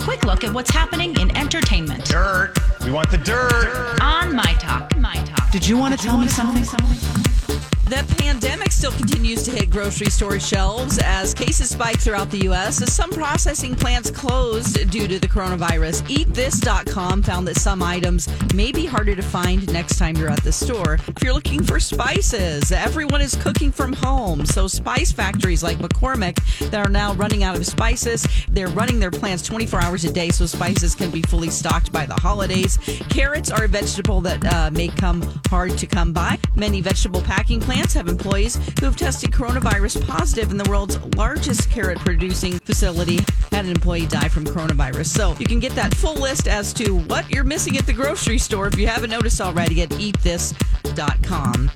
A quick look at what's happening in entertainment Dirt. We want the dirt. on My Talk. My Talk. Did you want to tell me something? The pandemic still continues to hit grocery store shelves as cases spike throughout the U.S. As some processing plants closed due to the coronavirus. EatThis.com found that some items may be harder to find next time you're at the store. If you're looking for spices, everyone is cooking from home. So, spice factories like McCormick that are now running out of spices, they're running their plants 24 hours a day so spices can be fully stocked by the holidays. Carrots are a vegetable that uh, may come hard to come by. Many vegetable packing plants have employees who have tested coronavirus positive, positive in the world's largest carrot producing facility had an employee die from coronavirus. So you can get that full list as to what you're missing at the grocery store if you haven't noticed already at eatthis.com.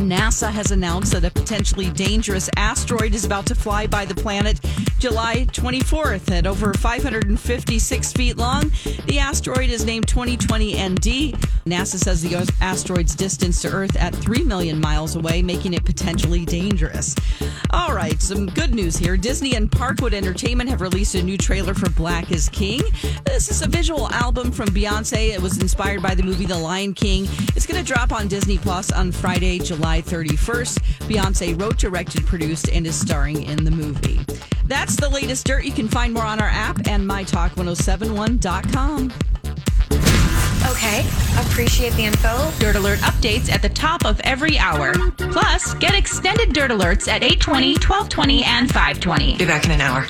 NASA has announced that a potentially dangerous asteroid is about to fly by the planet July 24th at over 556 feet long. The asteroid is named 2020 ND. NASA says the asteroid's distance to Earth at 3 million miles away, making it potentially dangerous. All right, some good news here. Disney and Parkwood Entertainment have released a new trailer for Black is King. This is a visual album from Beyonce. It was inspired by the movie The Lion King. It's going to drop on Disney Plus on Friday, July 31st. Beyonce wrote, directed, produced, and is starring in the movie. That's the latest dirt. You can find more on our app and mytalk1071.com. Okay, appreciate the info. Dirt Alert updates at the top of every hour. Plus, get extended Dirt Alerts at 820, 1220, and 520. Be back in an hour.